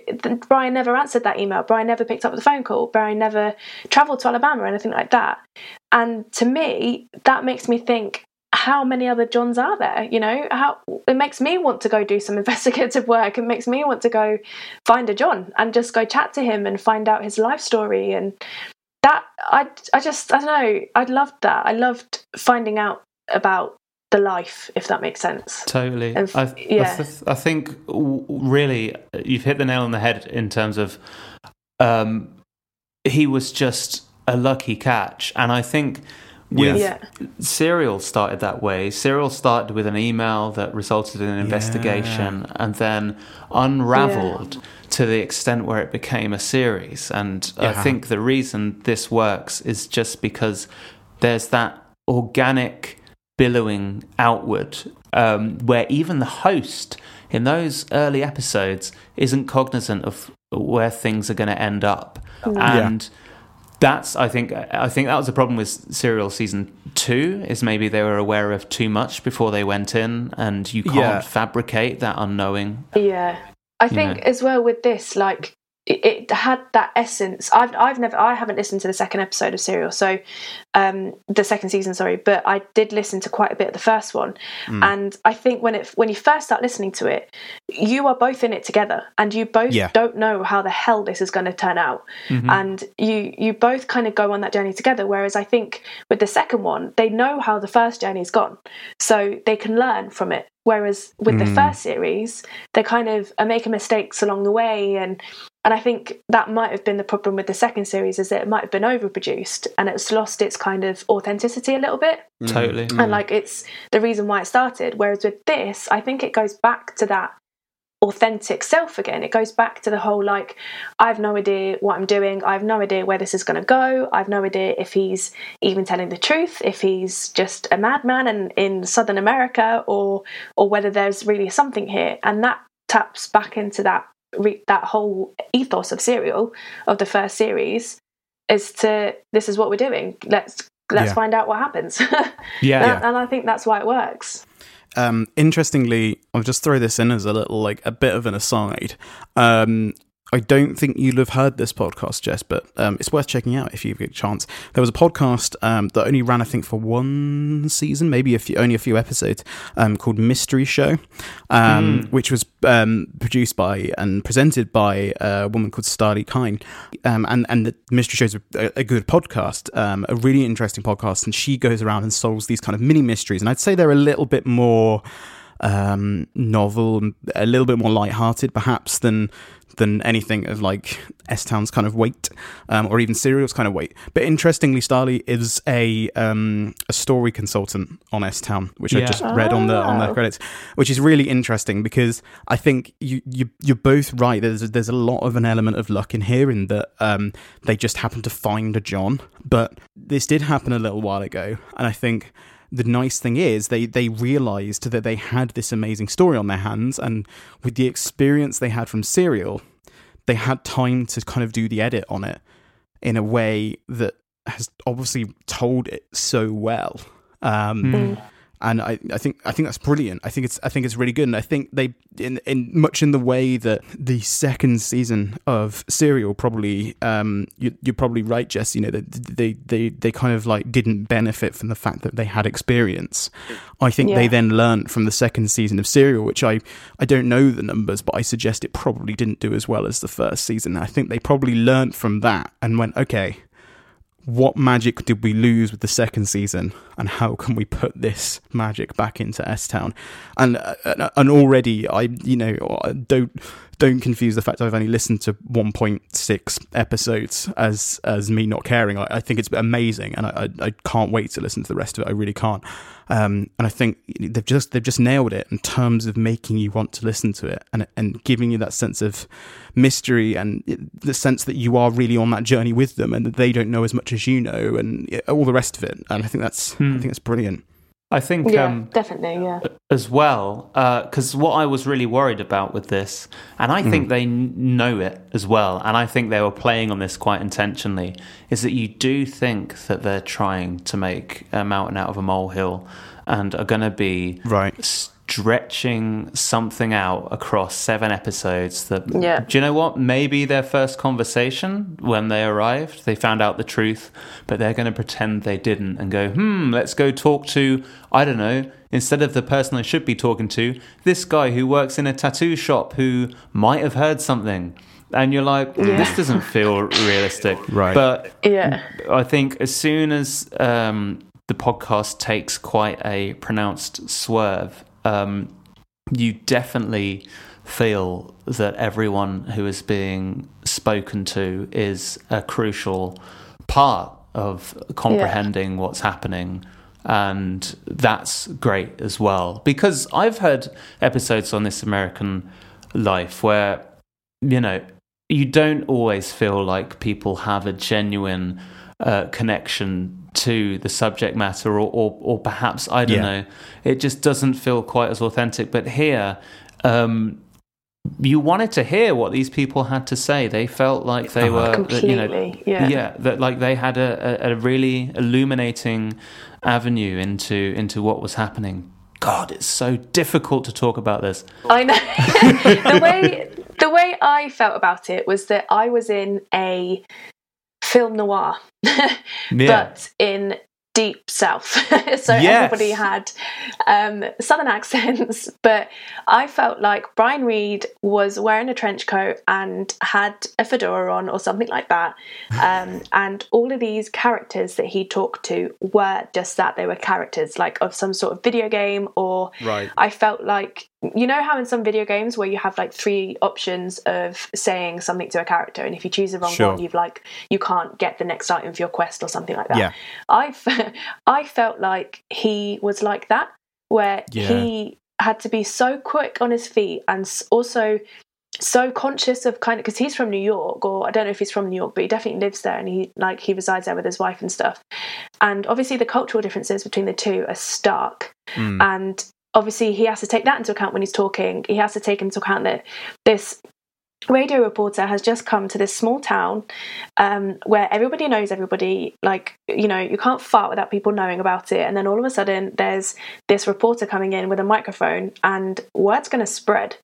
brian never answered that email brian never picked up the phone call brian never traveled to Alabama or anything like that. And to me, that makes me think how many other Johns are there? You know, how it makes me want to go do some investigative work. It makes me want to go find a John and just go chat to him and find out his life story. And that I, I just, I don't know. I loved that. I loved finding out about the life, if that makes sense. Totally. And f- I, yeah. I, th- I think really you've hit the nail on the head in terms of um, he was just a lucky catch, and I think with Yeah. Serial started that way. Serial started with an email that resulted in an investigation, and then unravelled to the extent where it became a series. And Yeah. I think the reason this works is just because there's that organic billowing outward um, where even the host in those early episodes isn't cognizant of where things are going to end up and that's i think i think that was the problem with serial season two is maybe they were aware of too much before they went in and you can't Yeah. fabricate that unknowing Yeah, I think know. as well with this, like it, it had that essence. I've I've never I haven't listened to the second episode of Serial, so um, the second season, sorry, but I did listen to quite a bit of the first one, Mm. and I think when it when you first start listening to it, you are both in it together, and you both Yeah. don't know how the hell this is going to turn out, and you you both kind of go on that journey together. Whereas I think with the second one, they know how the first journey's gone, so they can learn from it. Whereas with the Mm. first series, they kind of are making mistakes along the way, and and I think that might have been the problem with the second series is that it might have been overproduced and it's lost its kind of authenticity a little bit mm. totally mm. and like it's the reason why it started. Whereas with this, I think it goes back to that authentic self again. It goes back to the whole like, I've no idea what I'm doing. I have no idea where this is going to go. I've no idea if he's even telling the truth, if he's just a madman and in Southern America, or or whether there's really something here. And that taps back into that re- that whole ethos of serial of the first series is to this is what we're doing. Let's let's Yeah. find out what happens. yeah And- And I think that's why it works. Um, interestingly, I'll just throw this in as a little like a bit of an aside. Um, I don't think you'll have heard this podcast, Jess, but um, it's worth checking out if you get a chance. There was a podcast um, that only ran, I think, for one season, maybe a few, only a few episodes, um, called Mystery Show, um, which was um, produced by and presented by a woman called Starlee Kine. Um, and, and the Mystery Show is a, a good podcast, um, a really interesting podcast. And she goes around and solves these kind of mini mysteries. And I'd say they're a little bit more um, novel, a little bit more light-hearted, perhaps than than anything of like S Town's kind of weight, um, or even Serial's kind of weight. But interestingly, Starlee is a um, a story consultant on S Town, which I Yeah. just read on the on the Oh. credits, which is really interesting because I think you you you're both right. There's there's a lot of an element of luck in here in that um, they just happened to find a John, but this did happen a little while ago, and I think the nice thing is they they realized that they had this amazing story on their hands and with the experience they had from serial they had time to kind of do the edit on it in a way that has obviously told it so well um Mm. And I, I think I think that's brilliant. I think it's I think it's really good, and I think they in in much in the way that the second season of Serial probably um you, you're probably right, Jess. You know that they they they kind of like didn't benefit from the fact that they had experience. I think they then learned from the second season of Serial, which I I don't know the numbers, but I suggest it probably didn't do as well as the first season. I think they probably learned from that and went okay what magic did we lose with the second season and how can we put this magic back into S Town? And uh, and already I you know don't don't confuse the fact I've only listened to 1.6 episodes as as me not caring. I, I think it's amazing and I, I I can't wait to listen to the rest of it. I really can't. Um, and I think they've just they've just nailed it in terms of making you want to listen to it and and giving you that sense of mystery and the sense that you are really on that journey with them and that they don't know as much as you know and all the rest of it. And I think that's I think that's brilliant I think Yeah, um, definitely. Yeah. as well because what I was really worried about with this, and I think they n- know it as well, and I think they were playing on this quite intentionally, is that you do think that they're trying to make a mountain out of a molehill, and are going to be right stretching something out across seven episodes that Yeah. do you know what maybe their first conversation when they arrived they found out the truth but they're going to pretend they didn't and go hmm let's go talk to i don't know instead of the person i should be talking to this guy who works in a tattoo shop who might have heard something and you're like this doesn't feel realistic Right. but Yeah. I think as soon as um, the podcast takes quite a pronounced swerve, um, you definitely feel that everyone who is being spoken to is a crucial part of comprehending what's happening. And that's great as well. Because I've heard episodes on This American Life where, you know, you don't always feel like people have a genuine uh, connection to the subject matter, or, or, or perhaps I don't Yeah. know, it just doesn't feel quite as authentic. But here, um, you wanted to hear what these people had to say. They felt like they were, that, you know, yeah. yeah, that like they had a, a, a really illuminating avenue into into what was happening. God, it's so difficult to talk about this. I know. the way the way I felt about it was that I was in a film noir, but in deep south. so Yes. everybody had um, southern accents, but I felt like Brian Reed was wearing a trench coat and had a fedora on or something like that. Um, and all of these characters that he talked to were just that they were characters, like of some sort of video game or Right. I felt like you know how in some video games where you have like three options of saying something to a character, and if you choose the wrong Sure. one, you've like you can't get the next item for your quest or something like that. Yeah. I I felt like he was like that, where Yeah. he had to be so quick on his feet and also so conscious of kind of because he's from New York, or I don't know if he's from New York, but he definitely lives there and he like he resides there with his wife and stuff. And obviously, the cultural differences between the two are stark Mm. and obviously he has to take that into account when he's talking he has to take into account that this radio reporter has just come to this small town um, where everybody knows everybody. Like, you know, you can't fart without people knowing about it. And then all of a sudden, there's this reporter coming in with a microphone, and word's going to spread.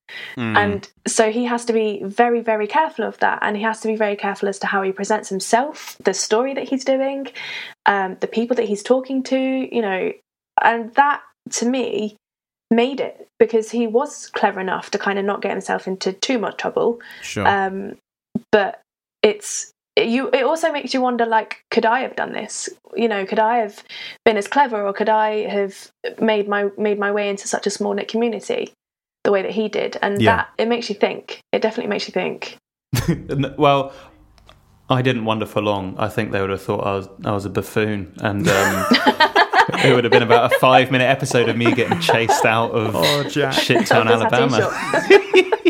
And so he has to be very, very careful of that. And he has to be very careful as to how he presents himself, the story that he's doing, um, the people that he's talking to, you know. And that, to me, made it because he was clever enough to kind of not get himself into too much trouble. Sure. Um, but it's you. It also makes you wonder, like, could I have done this? You know, could I have been as clever, or could I have made my made my way into such a small knit community the way that he did? And Yeah. that it makes you think. It definitely makes you think. Well, I didn't wonder for long. I think they would have thought I was I was a buffoon, and um, it would have been about a five minute episode of me getting chased out of Oh, Jack. Shittown, Of the tattoo Alabama.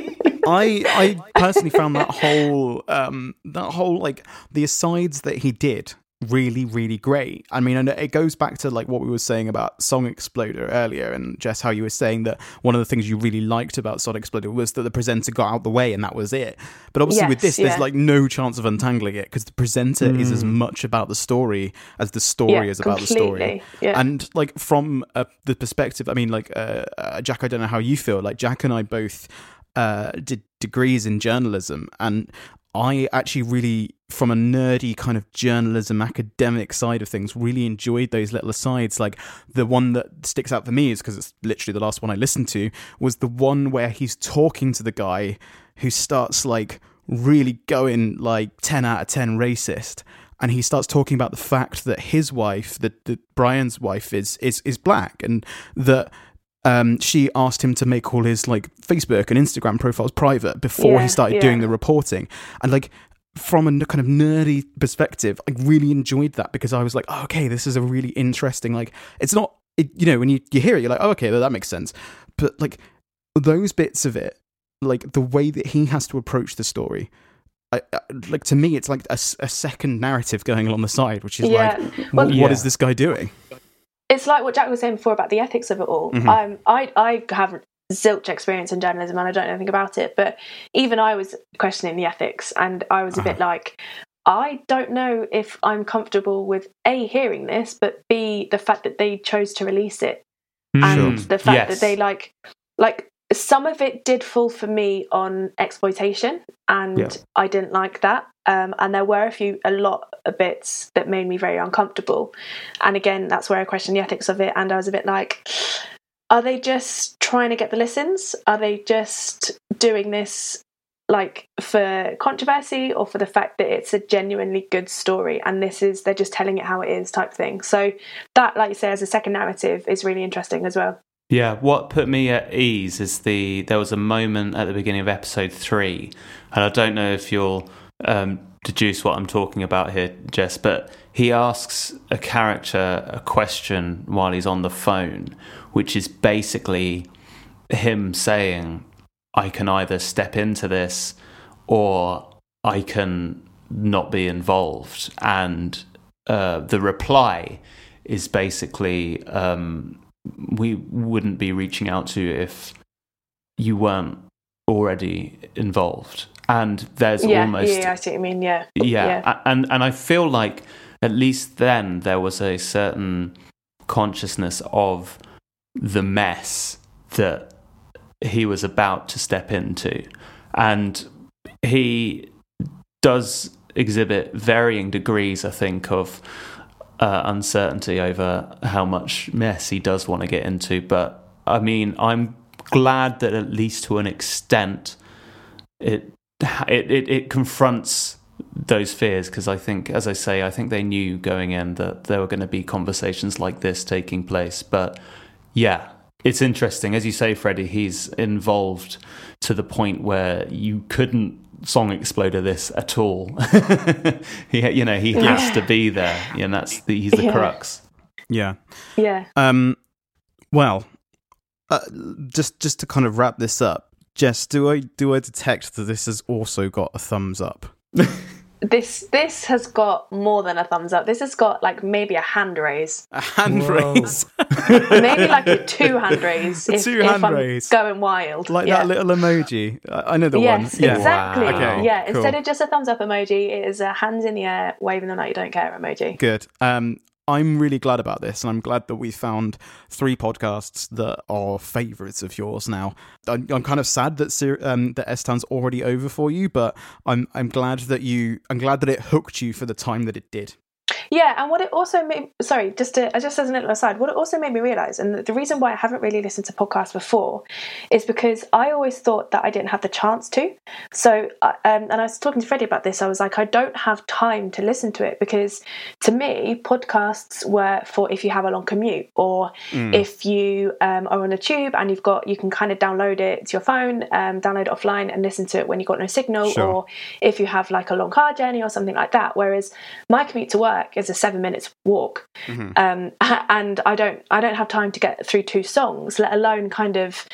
I I personally found that whole um that whole like the asides that he did really really great. I mean, and it goes back to like what we were saying about Song Exploder earlier, and just how you were saying that one of the things you really liked about Song Exploder was that the presenter got out the way and that was it. But obviously with Yes, this, there's like no chance of untangling it because the presenter is as much about the story as the story Yeah, is about the story. yeah. And like from uh, the perspective, I mean, like uh, uh, Jack, I don't know how you feel. Like Jack and I both uh, did degrees in journalism, and I actually really, from a nerdy kind of journalism academic side of things, really enjoyed those little asides. Like the one that sticks out for me is because it's literally the last one I listened to was the one where he's talking to the guy who starts like really going like 10 out of 10 racist and he starts talking about the fact that his wife that, brian's wife is is is black and that um, she asked him to make all his like Facebook and Instagram profiles private before Yeah, he started yeah. doing the reporting. And like from a kind of nerdy perspective, I really enjoyed that because I was like, oh, okay, this is a really interesting. Like, it's not, it, you know, when you you hear it, you're like, oh, okay, that makes sense. But like those bits of it, like the way that he has to approach the story. I, I, like to me, it's like a second narrative going along the side, which is Yeah. like, Well- what Yeah. is this guy doing? It's like what Jack was saying before about the ethics of it all. Mhm. Um, I I have zilch experience in journalism and I don't know anything about it, but even I was questioning the ethics, and I was a bit like. I don't know if I'm comfortable with A, hearing this, but B, the fact that they chose to release it and Mm, the fact yes. that they like like some of it did fall for me on exploitation and Yeah. i didn't like that. Um, and there were a few a lot of bits that made me very uncomfortable. And again that's where i questioned the ethics of it. And i was a bit like are they just trying to get the listens? Are they just doing this like for controversy or for the fact that it's a genuinely good story and this is they're just telling it how it is type thing? So that like you say as a second narrative is really interesting as well Yeah, what put me at ease is the there was a moment at the beginning of episode three, and I don't know if you'll um, deduce what I'm talking about here, Jess, but he asks a character a question while he's on the phone, which is basically him saying, "I can either step into this, or I can not be involved," and uh, the reply is basically. Um, we wouldn't be reaching out to you if you weren't already involved. And there's yeah, almost yeah, I see what you mean. Yeah, yeah, yeah. and and I feel like at least then there was a certain consciousness of the mess that he was about to step into, and he does exhibit varying degrees, I think, of uh, uncertainty over how much mess he does want to get into. But I mean, I'm glad that at least to an extent, it it it, it confronts those fears because I think, as I say, I think they knew going in that there were going to be conversations like this taking place. But yeah, it's interesting, as you say, Freddie. He's involved to the point where you couldn't song exploder this at all. he, you know, he has to be there, and that's the, he's the Yeah. crux. Yeah. yeah. Um, well, uh, just just to kind of wrap this up, Jess, do I do I detect that this has also got a thumbs up? This this has got more than a thumbs up. This has got like maybe a hand raise. A hand Whoa. raise. Maybe like a two hand raise. A if, two if hand I'm raise. going wild. like yeah. that little emoji. I I know the Yes, one. Yeah. exactly. Okay, Yeah, cool. instead of just a thumbs up emoji, it is a hands in the air, waving them like you don't care emoji. Good. Um, I'm really glad about this, and I'm glad that we found three podcasts that are favourites of yours now. I'm, I'm kind of sad that um, that S Town's already over for you, but I'm I'm glad that you I'm glad that it hooked you for the time that it did. Yeah, and what it also made sorry, just to just as a little aside, what it also made me realise, and the, reason why I haven't really listened to podcasts before, is because I always thought that I didn't have the chance to. So, uh, um, and I was talking to Freddie about this. I was like, I don't have time to listen to it because, to me, podcasts were for if you have a long commute or if you um, are on a tube and you've got you can kind of download it to your phone, um, download it offline, and listen to it when you've got no signal, Sure. or if you have like a long car journey or something like that. Whereas my commute to work is a seven minutes walk, um, and I don't I don't have time to get through two songs, let alone kind of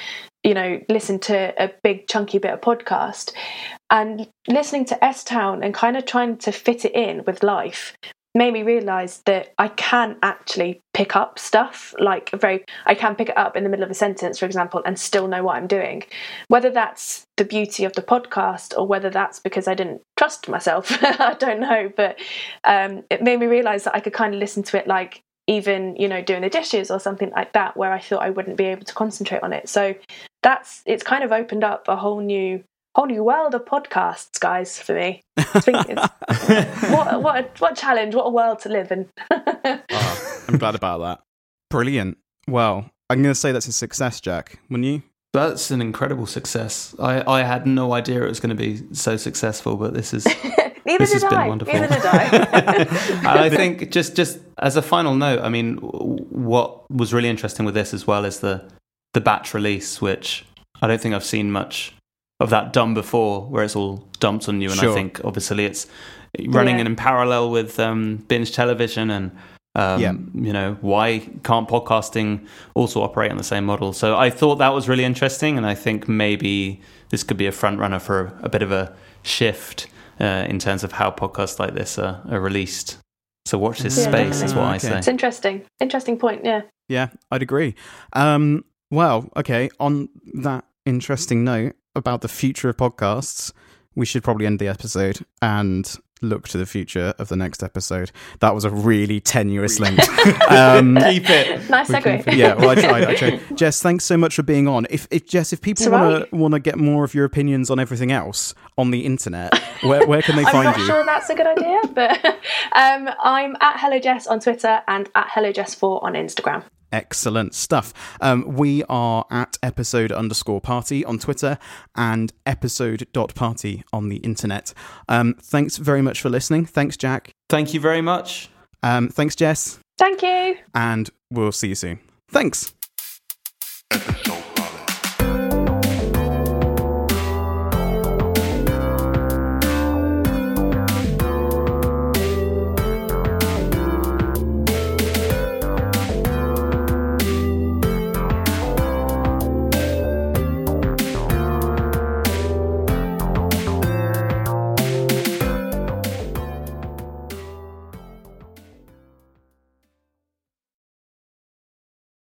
you know listen to a big chunky bit of podcast. And listening to S Town and kind of trying to fit it in with life made me realize that I can actually pick up stuff like very I can pick it up in the middle of a sentence for example and still know what I'm doing. Whether that's the beauty of the podcast or whether that's because I didn't trust myself I don't know but um, it made me realize that I could kind of listen to it like even you know doing the dishes or something like that where I thought I wouldn't be able to concentrate on it. So that's it's kind of opened up a whole new whole new world of podcasts guys for me It's been- it's- what what a, what a challenge what a world to live in I'm glad about that. Brilliant. Well, I'm going to say that's a success, Jack. Wouldn't you? That's an incredible success. I, I had no idea it was going to be so successful, but this is neither This did has been I wonderful. neither did I and I think just just as a final note, I mean, what was really interesting with this as well is the the batch release, which I don't think I've seen much of that done before, where it's all dumped on you. And Sure. I think obviously it's running Yeah. in parallel with um, binge television and. Um, Yeah. You know, why can't podcasting also operate on the same model? So I thought that was really interesting, and I think maybe this could be a front runner for a bit of a shift uh, in terms of how podcasts like this are, are released. So watch this Yeah, space, is what I definitely. say. it's interesting interesting point yeah Yeah, I'd agree. Um, well, okay, on that interesting note about the future of podcasts, we should probably end the episode and look to the future of the next episode. That was a really tenuous link. um, Keep it. nice we segue can- yeah, well, I tried. I tried. Jess, thanks so much for being on. If, if Jess, if people want to want to get more of your opinions on everything else on the internet, where where can they I'm find not you? sure that's a good idea, but um, I'm at Hello Jess on Twitter and at Hello Jess4 on Instagram. Excellent stuff. Um, we are at episode underscore party on Twitter and episode dot party on the internet. Um, thanks very much for listening. Thanks, Jack. Thank you very much. Um, thanks, Jess. Thank you. And we'll see you soon. Thanks.